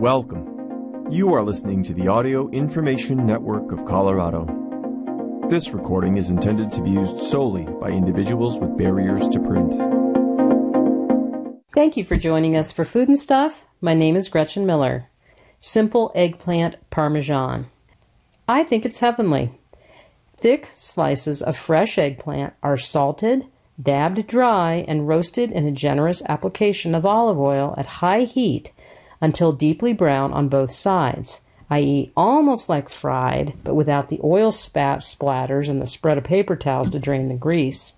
Welcome. You are listening to the Audio Information Network of Colorado. This recording is intended to be used solely by individuals with barriers to print. Thank you for joining us for Food and Stuff. My name is Gretchen Miller. Simple eggplant parmesan. I think it's heavenly. Thick slices of fresh eggplant are salted, dabbed dry, and roasted in a generous application of olive oil at high heat until deeply brown on both sides, i.e., almost like fried, but without the oil spat splatters and the spread of paper towels to drain the grease.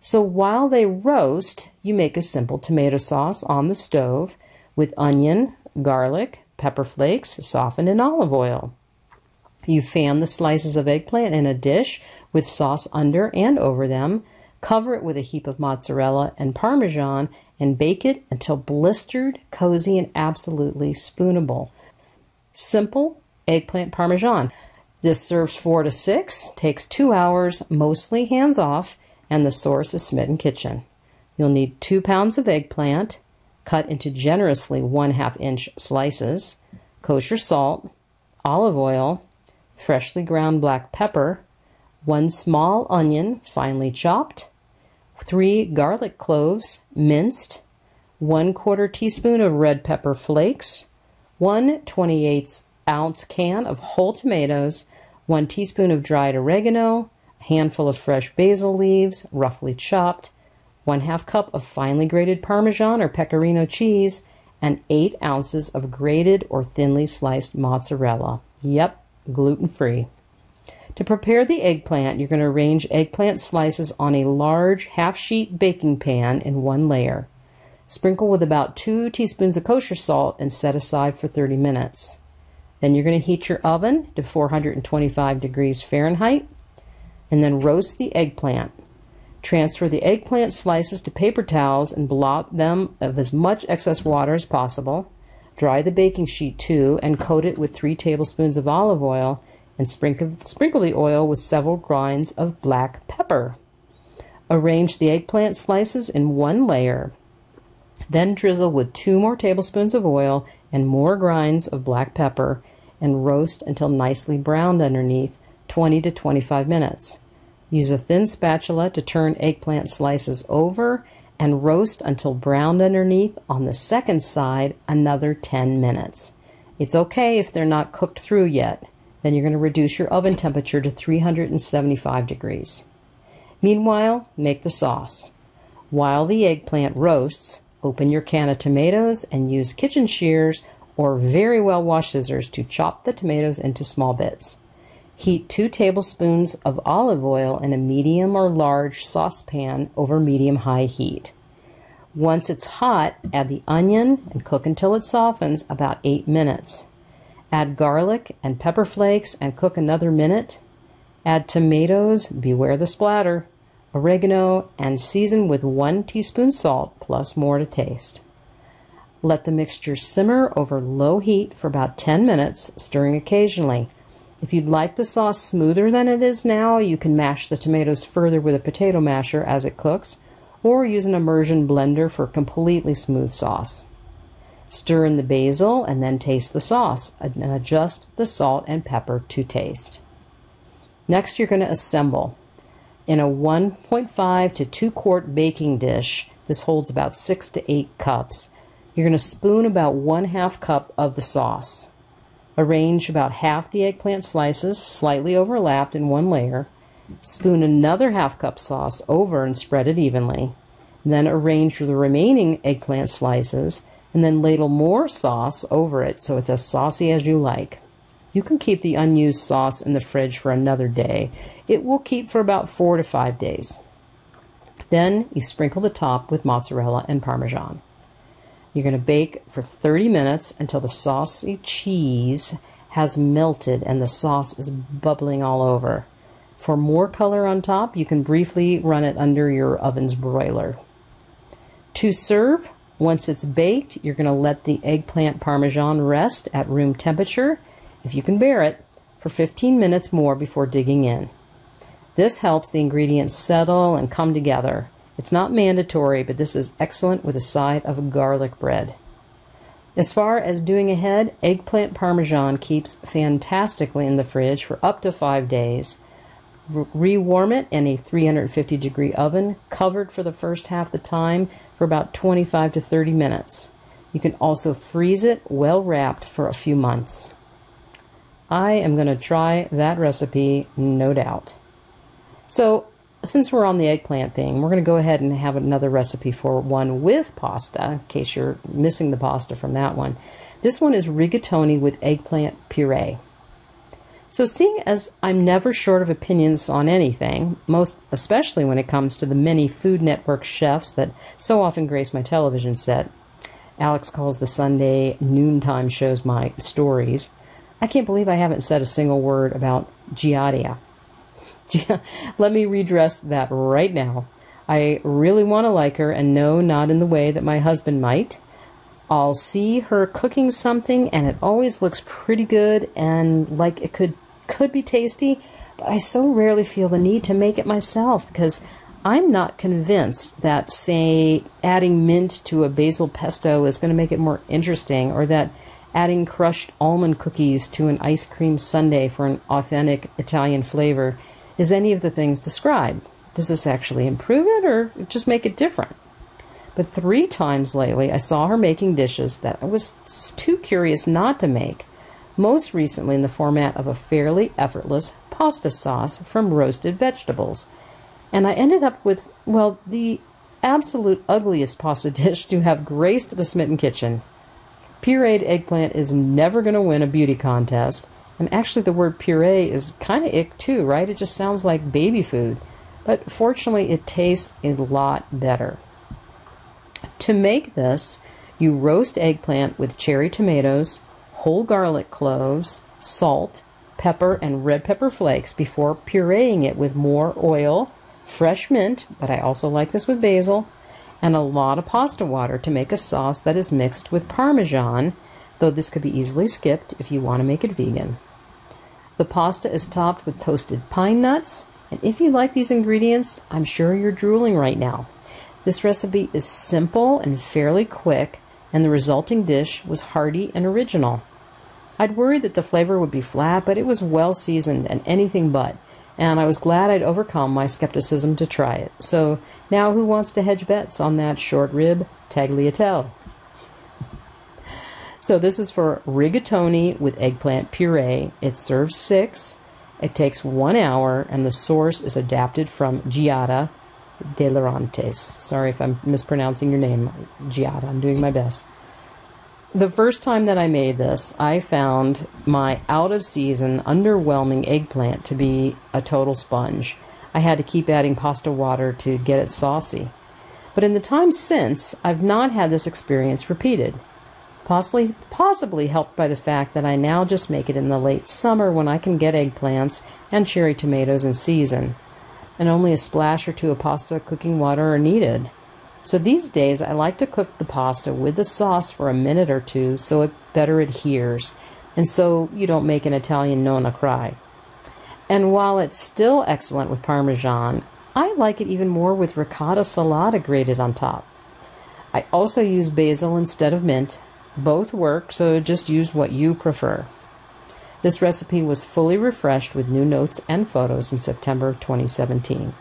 So while they roast, you make a simple tomato sauce on the stove with onion, garlic, pepper flakes softened in olive oil. You fan the slices of eggplant in a dish with sauce under and over them, cover it with a heap of mozzarella and parmesan, and bake it until blistered, cozy, and absolutely spoonable. Simple eggplant parmesan. This serves four to six, takes two hours, mostly hands off, and the source is Smitten Kitchen. You'll need two pounds of eggplant, cut into generously one half inch slices, kosher salt, olive oil, freshly ground black pepper, one small onion, finely chopped, three garlic cloves, minced, one quarter teaspoon of red pepper flakes, one 28 ounce can of whole tomatoes, one teaspoon of dried oregano, a handful of fresh basil leaves, roughly chopped, one half cup of finely grated Parmesan or Pecorino cheese, and eight ounces of grated or thinly sliced mozzarella. Yep, gluten free. To prepare the eggplant, you're going to arrange eggplant slices on a large half sheet baking pan in one layer. Sprinkle with about two teaspoons of kosher salt and set aside for 30 minutes. Then you're going to heat your oven to 425 degrees Fahrenheit and then roast the eggplant. Transfer the eggplant slices to paper towels and blot them of as much excess water as possible. Dry the baking sheet too and coat it with 3 tablespoons of olive oil and sprinkle, sprinkle the oil with several grinds of black pepper. Arrange the eggplant slices in one layer. Then drizzle with two more tablespoons of oil and more grinds of black pepper and roast until nicely browned underneath 20 to 25 minutes. Use a thin spatula to turn eggplant slices over and roast until browned underneath on the second side another 10 minutes. It's okay if they're not cooked through yet. Then you're going to reduce your oven temperature to 375 degrees. Meanwhile, make the sauce. While the eggplant roasts, open your can of tomatoes and use kitchen shears or very well washed scissors to chop the tomatoes into small bits. Heat 2 tablespoons of olive oil in a medium or large saucepan over medium high heat. Once it's hot, add the onion and cook until it softens about 8 minutes. Add garlic and pepper flakes and cook another minute. Add tomatoes, beware the splatter, oregano, and season with one teaspoon salt plus more to taste. Let the mixture simmer over low heat for about 10 minutes, stirring occasionally. If you'd like the sauce smoother than it is now, you can mash the tomatoes further with a potato masher as it cooks, or use an immersion blender for completely smooth sauce. Stir in the basil and then taste the sauce and adjust the salt and pepper to taste. Next, you're going to assemble. In a 1.5 to 2 quart baking dish, this holds about 6 to 8 cups, you're going to spoon about 1 half cup of the sauce. Arrange about half the eggplant slices, slightly overlapped in one layer. Spoon another half cup sauce over and spread it evenly. Then arrange the remaining eggplant slices and then ladle more sauce over it so it's as saucy as you like. You can keep the unused sauce in the fridge for another day. It will keep for about four to five days. Then you sprinkle the top with mozzarella and parmesan. You're going to bake for 30 minutes until the saucy cheese has melted and the sauce is bubbling all over. For more color on top, you can briefly run it under your oven's broiler. To serve, once it's baked, you're going to let the eggplant parmesan rest at room temperature, if you can bear it, for 15 minutes more before digging in. This helps the ingredients settle and come together. It's not mandatory, but this is excellent with a side of garlic bread. As far as doing ahead, eggplant parmesan keeps fantastically in the fridge for up to five days. Rewarm it in a 350 degree oven, covered for the first half the time for about 25 to 30 minutes. You can also freeze it well wrapped for a few months. I am going to try that recipe, no doubt. So, since we're on the eggplant thing, we're going to go ahead and have another recipe for one with pasta, in case you're missing the pasta from that one. This one is rigatoni with eggplant puree. So, seeing as I'm never short of opinions on anything, most especially when it comes to the many Food Network chefs that so often grace my television set, Alex calls the Sunday noontime shows my stories. I can't believe I haven't said a single word about Giada. Let me redress that right now. I really want to like her, and no, not in the way that my husband might. I'll see her cooking something, and it always looks pretty good and like it could could be tasty, but I so rarely feel the need to make it myself because I'm not convinced that, say, adding mint to a basil pesto is going to make it more interesting, or that adding crushed almond cookies to an ice cream sundae for an authentic Italian flavor is any of the things described. Does this actually improve it or just make it different? But three times lately, I saw her making dishes that I was too curious not to make, most recently in the format of a fairly effortless pasta sauce from roasted vegetables. And I ended up with, well, the absolute ugliest pasta dish to have graced the Smitten Kitchen. Pureed eggplant is never going to win a beauty contest, and actually, the word puree is kind of ick too, right? It just sounds like baby food. But fortunately, it tastes a lot better. To make this, you roast eggplant with cherry tomatoes, whole garlic cloves, salt, pepper, and red pepper flakes before pureeing it with more oil, fresh mint, but I also like this with basil, and a lot of pasta water to make a sauce that is mixed with parmesan, though this could be easily skipped if you want to make it vegan. The pasta is topped with toasted pine nuts, and if you like these ingredients, I'm sure you're drooling right now. This recipe is simple and fairly quick, and the resulting dish was hearty and original. I'd worried that the flavor would be flat, but it was well seasoned and anything but, and I was glad I'd overcome my skepticism to try it. So now who wants to hedge bets on that short rib tagliatelle? So this is for rigatoni with eggplant puree. It serves six. It takes one hour, and the source is adapted from Giada de Laurentiis. Sorry if I'm mispronouncing your name, Giada. I'm doing my best. The first time that I made this, I found my out of season, underwhelming eggplant to be a total sponge. I had to keep adding pasta water to get it saucy. But in the time since, I've not had this experience repeated possibly, possibly helped by the fact that I now just make it in the late summer when I can get eggplants and cherry tomatoes in season, and only a splash or two of pasta cooking water are needed. So these days I like to cook the pasta with the sauce for a minute or two so it better adheres, and so you don't make an Italian nonna cry. And while it's still excellent with Parmesan, I like it even more with ricotta salata grated on top. I also use basil instead of mint, both work, so just use what you prefer. This recipe was fully refreshed with new notes and photos in September 2017.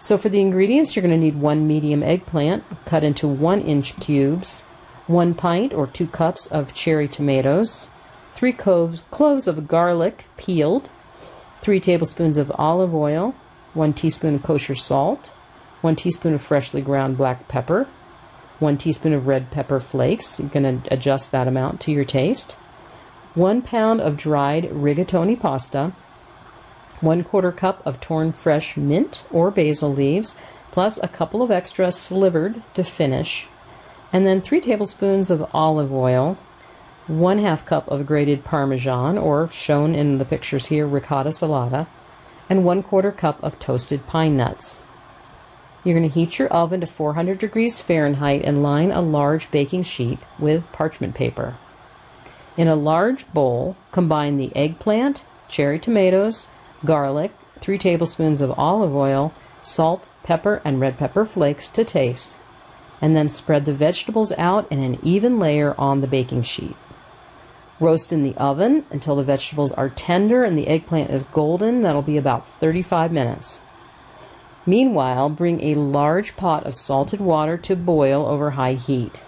So for the ingredients, you're going to need one medium eggplant cut into one inch cubes, one pint or two cups of cherry tomatoes, three cloves, cloves of garlic peeled, three tablespoons of olive oil, one teaspoon of kosher salt, one teaspoon of freshly ground black pepper, one teaspoon of red pepper flakes. You're going to adjust that amount to your taste. One pound of dried rigatoni pasta. One quarter cup of torn fresh mint or basil leaves, plus a couple of extra slivered to finish. And then three tablespoons of olive oil. One half cup of grated parmesan, or shown in the pictures here, ricotta salata. And one quarter cup of toasted pine nuts. You're going to heat your oven to 400 degrees Fahrenheit and line a large baking sheet with parchment paper. In a large bowl, combine the eggplant, cherry tomatoes, garlic, 3 tablespoons of olive oil, salt, pepper, and red pepper flakes to taste. and then spread the vegetables out in an even layer on the baking sheet. Roast in the oven until the vegetables are tender and the eggplant is golden. That'll be about 35 minutes. Meanwhile, bring a large pot of salted water to boil over high heat.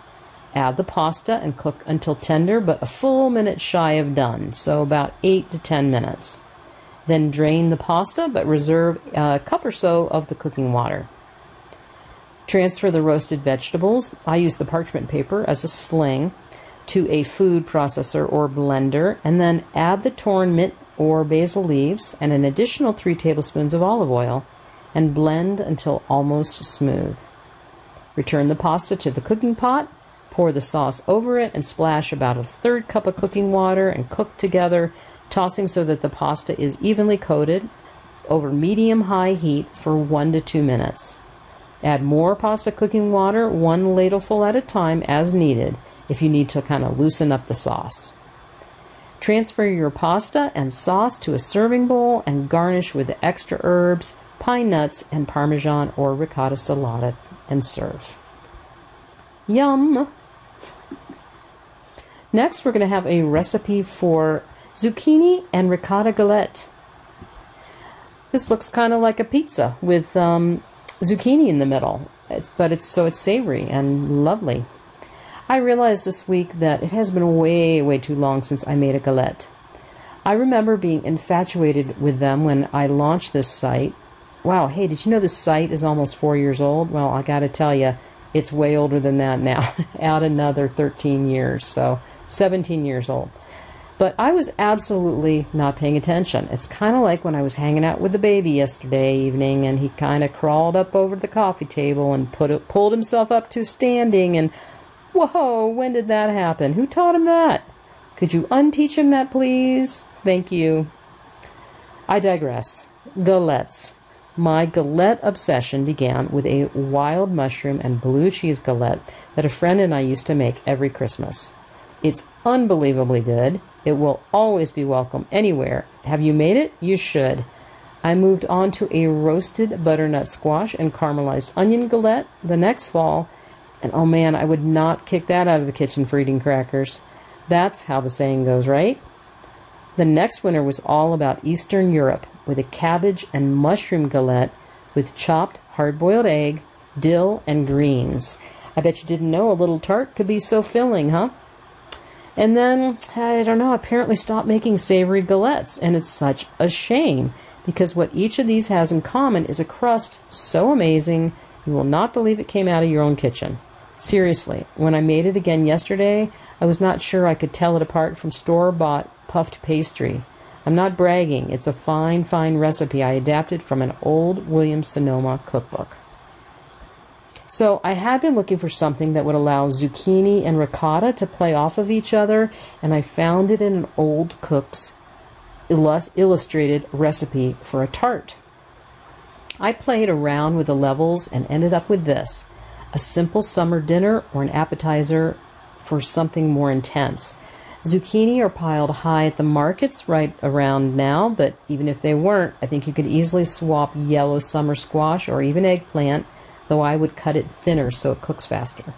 Add the pasta and cook until tender, but a full minute shy of done, so about 8 to 10 minutes. Then drain the pasta, but reserve a cup or so of the cooking water. Transfer the roasted vegetables. I use the parchment paper as a sling to a food processor or blender, and then add the torn mint or basil leaves and an additional 3 tablespoons of olive oil and blend until almost smooth. Return the pasta to the cooking pot, pour the sauce over it, and splash about a third cup of cooking water and cook together, tossing so that the pasta is evenly coated over medium high heat for 1 to 2 minutes. Add more pasta cooking water, one ladleful at a time as needed, if you need to kind of loosen up the sauce. Transfer your pasta and sauce to a serving bowl and garnish with the extra herbs, pine nuts, and parmesan or ricotta salata and serve. Yum! Next, we're going to have a recipe for zucchini and ricotta galette. This looks kind of like a pizza with um, zucchini in the middle, it's, but it's so it's savory and lovely. I realized this week that it has been way, way too long since I made a galette. I remember being infatuated with them when I launched this site. Wow, hey, did you know this site is almost four years old? Well, I gotta tell you, it's way older than that now. Add another 13 years, so 17 years old. But I was absolutely not paying attention. It's kind of like when I was hanging out with the baby yesterday evening and he kind of crawled up over the coffee table and put it, pulled himself up to standing and Whoa, when did that happen? Who taught him that? Could you unteach him that, please? Thank you. I digress. Galettes. My galette obsession began with a wild mushroom and blue cheese galette that a friend and I used to make every Christmas. It's unbelievably good. It will always be welcome anywhere. Have you made it? You should. I moved on to a roasted butternut squash and caramelized onion galette the next fall and oh man, I would not kick that out of the kitchen for eating crackers. That's how the saying goes, right? The next winter was all about Eastern Europe with a cabbage and mushroom galette with chopped hard boiled egg, dill, and greens. I bet you didn't know a little tart could be so filling, huh? And then, I don't know, apparently stopped making savory galettes, and it's such a shame because what each of these has in common is a crust so amazing you will not believe it came out of your own kitchen. Seriously, when I made it again yesterday, I was not sure I could tell it apart from store bought puffed pastry. I'm not bragging, it's a fine, fine recipe I adapted from an old Williams Sonoma cookbook. So I had been looking for something that would allow zucchini and ricotta to play off of each other, and I found it in an old cook's illustrated recipe for a tart. I played around with the levels and ended up with this a simple summer dinner or an appetizer for something more intense. Zucchini are piled high at the markets right around now, but even if they weren't, I think you could easily swap yellow summer squash or even eggplant, though I would cut it thinner so it cooks faster.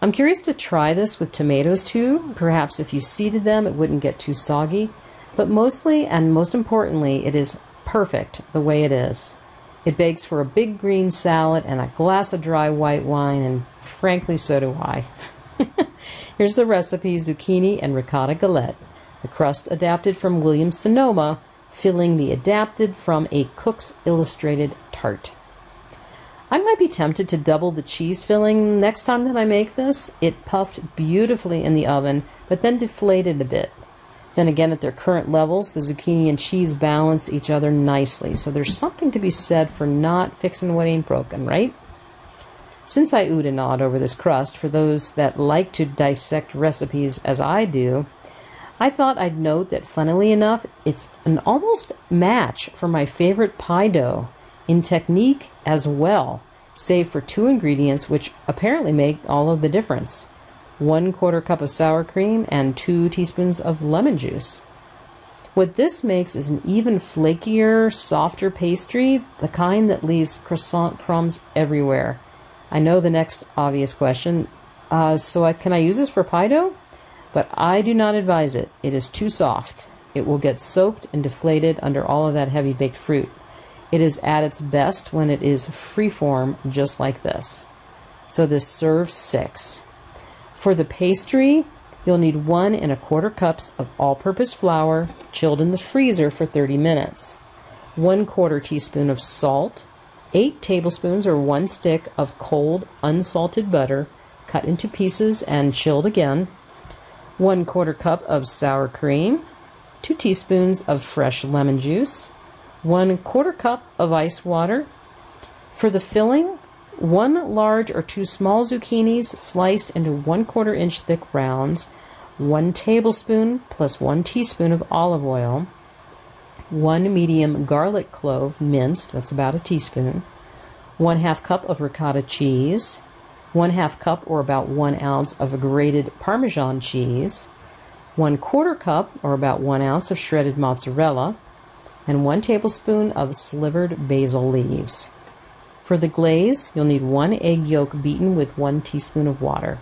I'm curious to try this with tomatoes too. Perhaps if you seeded them, it wouldn't get too soggy. But mostly and most importantly, it is perfect the way it is. It begs for a big green salad and a glass of dry white wine, and frankly, so do I. Here's the recipe zucchini and ricotta galette. The crust adapted from Williams Sonoma, filling the adapted from a Cook's Illustrated tart. I might be tempted to double the cheese filling next time that I make this. It puffed beautifully in the oven, but then deflated a bit. Then again, at their current levels, the zucchini and cheese balance each other nicely. So there's something to be said for not fixing what ain't broken, right? Since I oohed and over this crust, for those that like to dissect recipes as I do, I thought I'd note that, funnily enough, it's an almost match for my favorite pie dough in technique as well, save for two ingredients which apparently make all of the difference one quarter cup of sour cream, and two teaspoons of lemon juice. What this makes is an even flakier, softer pastry, the kind that leaves croissant crumbs everywhere. I know the next obvious question. Uh, so I, can I use this for pie dough? But I do not advise it. It is too soft. It will get soaked and deflated under all of that heavy baked fruit. It is at its best when it is free-form, just like this. So this serves six. For the pastry, you'll need one and a quarter cups of all-purpose flour chilled in the freezer for 30 minutes, one quarter teaspoon of salt, eight tablespoons or one stick of cold unsalted butter cut into pieces and chilled again, one quarter cup of sour cream, two teaspoons of fresh lemon juice, one quarter cup of ice water. For the filling, one large or two small zucchinis sliced into one quarter inch thick rounds, one tablespoon plus one teaspoon of olive oil, one medium garlic clove minced, that's about a teaspoon, one half cup of ricotta cheese, one half cup or about one ounce of grated Parmesan cheese, one quarter cup or about one ounce of shredded mozzarella, and 1 tablespoon of slivered basil leaves. For the glaze, you'll need 1 egg yolk beaten with 1 teaspoon of water.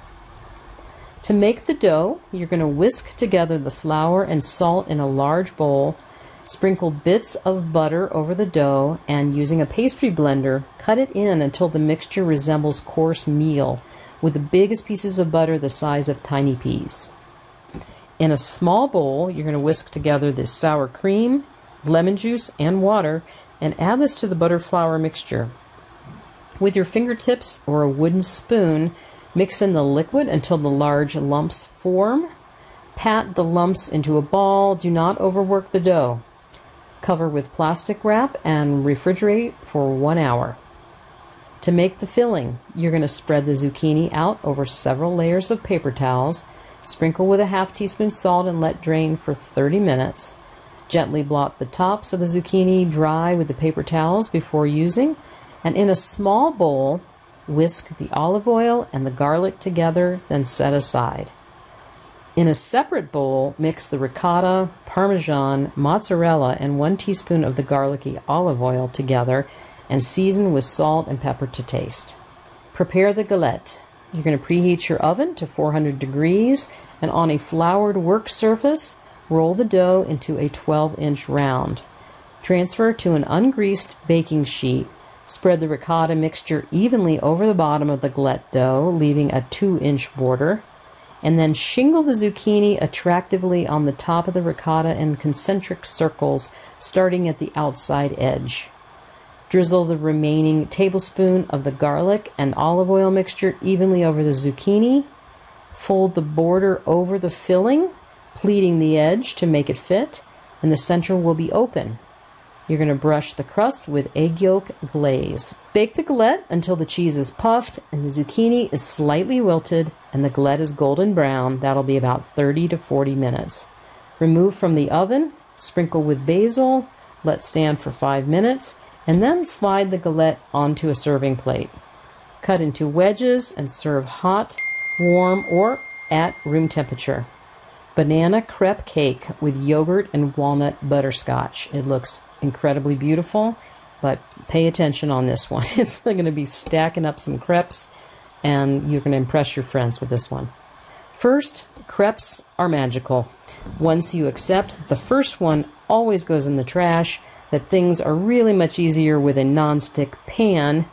To make the dough, you're going to whisk together the flour and salt in a large bowl, sprinkle bits of butter over the dough, and using a pastry blender, cut it in until the mixture resembles coarse meal, with the biggest pieces of butter the size of tiny peas. In a small bowl, you're going to whisk together this sour cream, lemon juice, and water, and add this to the butter flour mixture. With your fingertips or a wooden spoon, mix in the liquid until the large lumps form. Pat the lumps into a ball. Do not overwork the dough. Cover with plastic wrap and refrigerate for one hour. To make the filling, you're going to spread the zucchini out over several layers of paper towels. Sprinkle with a half teaspoon salt and let drain for 30 minutes. Gently blot the tops of the zucchini dry with the paper towels before using, and in a small bowl, whisk the olive oil and the garlic together, then set aside. In a separate bowl, mix the ricotta, parmesan, mozzarella, and one teaspoon of the garlicky olive oil together and season with salt and pepper to taste. Prepare the galette. You're going to preheat your oven to 400 degrees and on a floured work surface, Roll the dough into a 12 inch round. Transfer to an ungreased baking sheet. Spread the ricotta mixture evenly over the bottom of the galette dough, leaving a 2 inch border. And then shingle the zucchini attractively on the top of the ricotta in concentric circles, starting at the outside edge. Drizzle the remaining tablespoon of the garlic and olive oil mixture evenly over the zucchini. Fold the border over the filling pleating the edge to make it fit, and the center will be open. You're going to brush the crust with egg yolk glaze. Bake the galette until the cheese is puffed and the zucchini is slightly wilted and the galette is golden brown. That'll be about 30 to 40 minutes. Remove from the oven, sprinkle with basil, let stand for 5 minutes, and then slide the galette onto a serving plate. Cut into wedges and serve hot, warm, or at room temperature banana crepe cake with yogurt and walnut butterscotch. It looks incredibly beautiful, but pay attention on this one. It's going to be stacking up some crepes, and you're going to impress your friends with this one. First, crepes are magical. Once you accept that the first one always goes in the trash, that things are really much easier with a non-stick pan,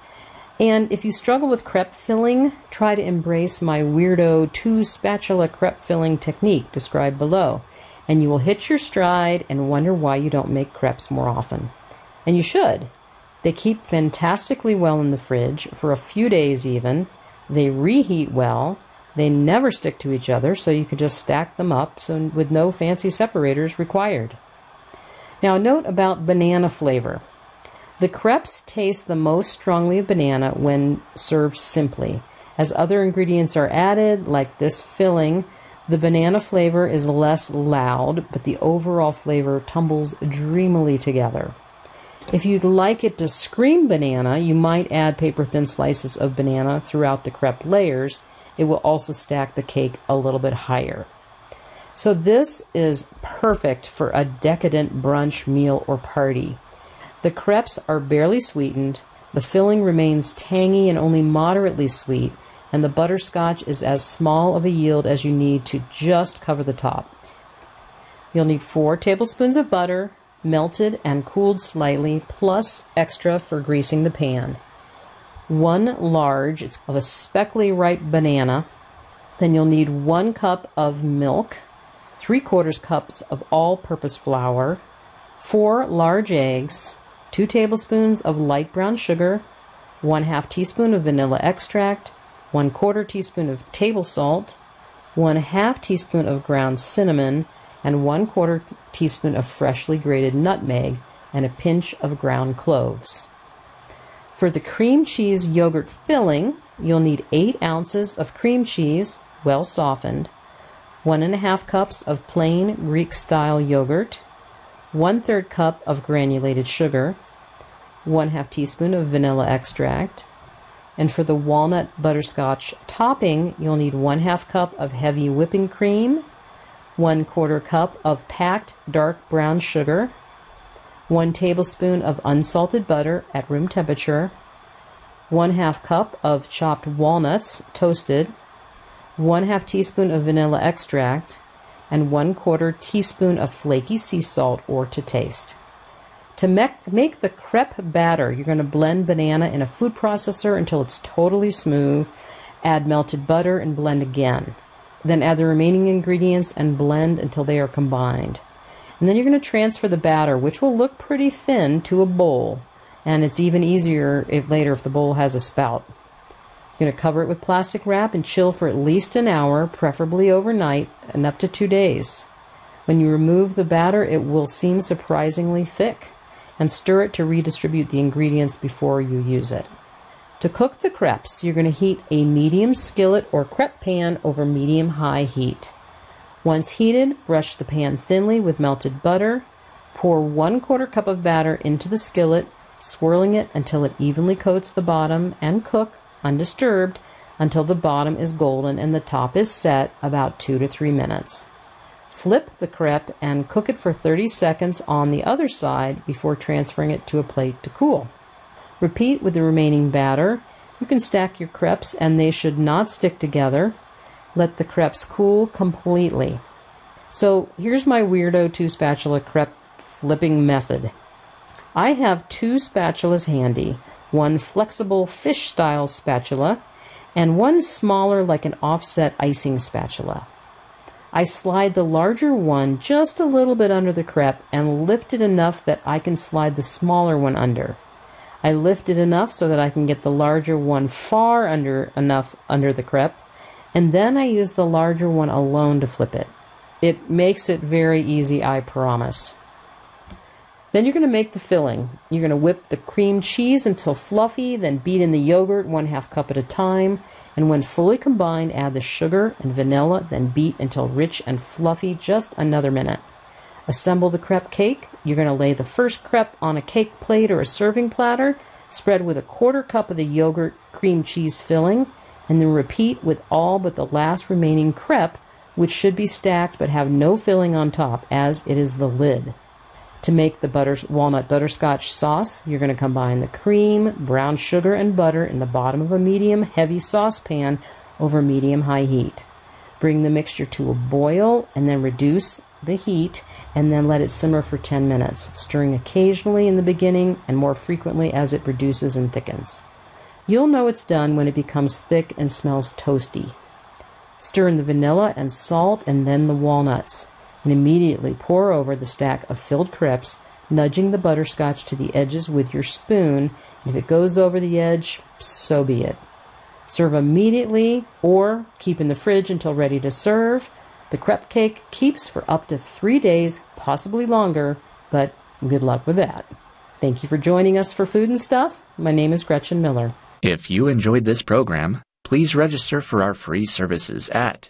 and if you struggle with crepe filling, try to embrace my weirdo two spatula crepe filling technique described below, and you will hit your stride and wonder why you don't make crepes more often. And you should. They keep fantastically well in the fridge for a few days even. They reheat well. They never stick to each other, so you can just stack them up so with no fancy separators required. Now, note about banana flavor. The crepes taste the most strongly of banana when served simply. As other ingredients are added, like this filling, the banana flavor is less loud, but the overall flavor tumbles dreamily together. If you'd like it to scream banana, you might add paper thin slices of banana throughout the crepe layers. It will also stack the cake a little bit higher. So, this is perfect for a decadent brunch meal or party. The crepes are barely sweetened, The filling remains tangy and only moderately sweet, and the butterscotch is as small of a yield as you need to just cover the top. You'll need 4 tablespoons of butter, melted and cooled slightly, plus extra for greasing the pan. One large of a speckly ripe banana. Then you'll need one cup of milk, three quarters cups of all purpose flour, four large eggs, two tablespoons of light brown sugar, one half teaspoon of vanilla extract, one quarter teaspoon of table salt, one half teaspoon of ground cinnamon, and one quarter teaspoon of freshly grated nutmeg, and a pinch of ground cloves. For the cream cheese yogurt filling, you'll need 8 ounces of cream cheese, well softened, 1 and a half cups of plain Greek style yogurt, 1 third cup of granulated sugar, 1 half teaspoon of vanilla extract, and for the walnut butterscotch topping, you'll need 1 half cup of heavy whipping cream, 1 quarter cup of packed dark brown sugar, 1 tablespoon of unsalted butter at room temperature, 1 half cup of chopped walnuts toasted, 1 half teaspoon of vanilla extract, and 1 quarter teaspoon of flaky sea salt or to taste. To make the crepe batter, you're going to blend banana in a food processor until it's totally smooth. Add melted butter and blend again. Then add the remaining ingredients and blend until they are combined. And then you're going to transfer the batter, which will look pretty thin, to a bowl. And it's even easier if later if the bowl has a spout. You're going to cover it with plastic wrap and chill for at least an hour, preferably overnight, and up to two days. When you remove the batter, it will seem surprisingly thick, and stir it to redistribute the ingredients before you use it. To cook the crepes, you're going to heat a medium skillet or crepe pan over medium high heat. Once heated, brush the pan thinly with melted butter. Pour one quarter cup of batter into the skillet, swirling it until it evenly coats the bottom, and cook, undisturbed, until the bottom is golden and the top is set about 2 to 3 minutes. Flip the crepe and cook it for 30 seconds on the other side before transferring it to a plate to cool. Repeat with the remaining batter. You can stack your crepes and they should not stick together. Let the crepes cool completely. So here's my weirdo two spatula crepe flipping method. I have two spatulas handy, one flexible fish style spatula and one smaller like an offset icing spatula. I slide the larger one just a little bit under the crepe and lift it enough that I can slide the smaller one under. I lift it enough so that I can get the larger one far under enough under the crepe, and then I use the larger one alone to flip it. It makes it very easy, I promise. Then you're going to make the filling. You're going to whip the cream cheese until fluffy, then beat in the yogurt one half cup at a time, and when fully combined, add the sugar and vanilla, then beat until rich and fluffy just another minute. Assemble the crepe cake. You're going to lay the first crepe on a cake plate or a serving platter, spread with a quarter cup of the yogurt cream cheese filling, and then repeat with all but the last remaining crepe, which should be stacked but have no filling on top, as it is the lid. To make the walnut butterscotch sauce, you're going to combine the cream, brown sugar, and butter in the bottom of a medium heavy saucepan over medium high heat. Bring the mixture to a boil and then reduce the heat and then let it simmer for 10 minutes, stirring occasionally in the beginning and more frequently as it reduces and thickens. You'll know it's done when it becomes thick and smells toasty. Stir in the vanilla and salt and then the walnuts, and immediately pour over the stack of filled crepes, nudging the butterscotch to the edges with your spoon. And if it goes over the edge, so be it. Serve immediately or keep in the fridge until ready to serve. The crepe cake keeps for up to three days, possibly longer, but good luck with that. Thank you for joining us for Food and Stuff. My name is Gretchen Miller. If you enjoyed this program, please register for our free services at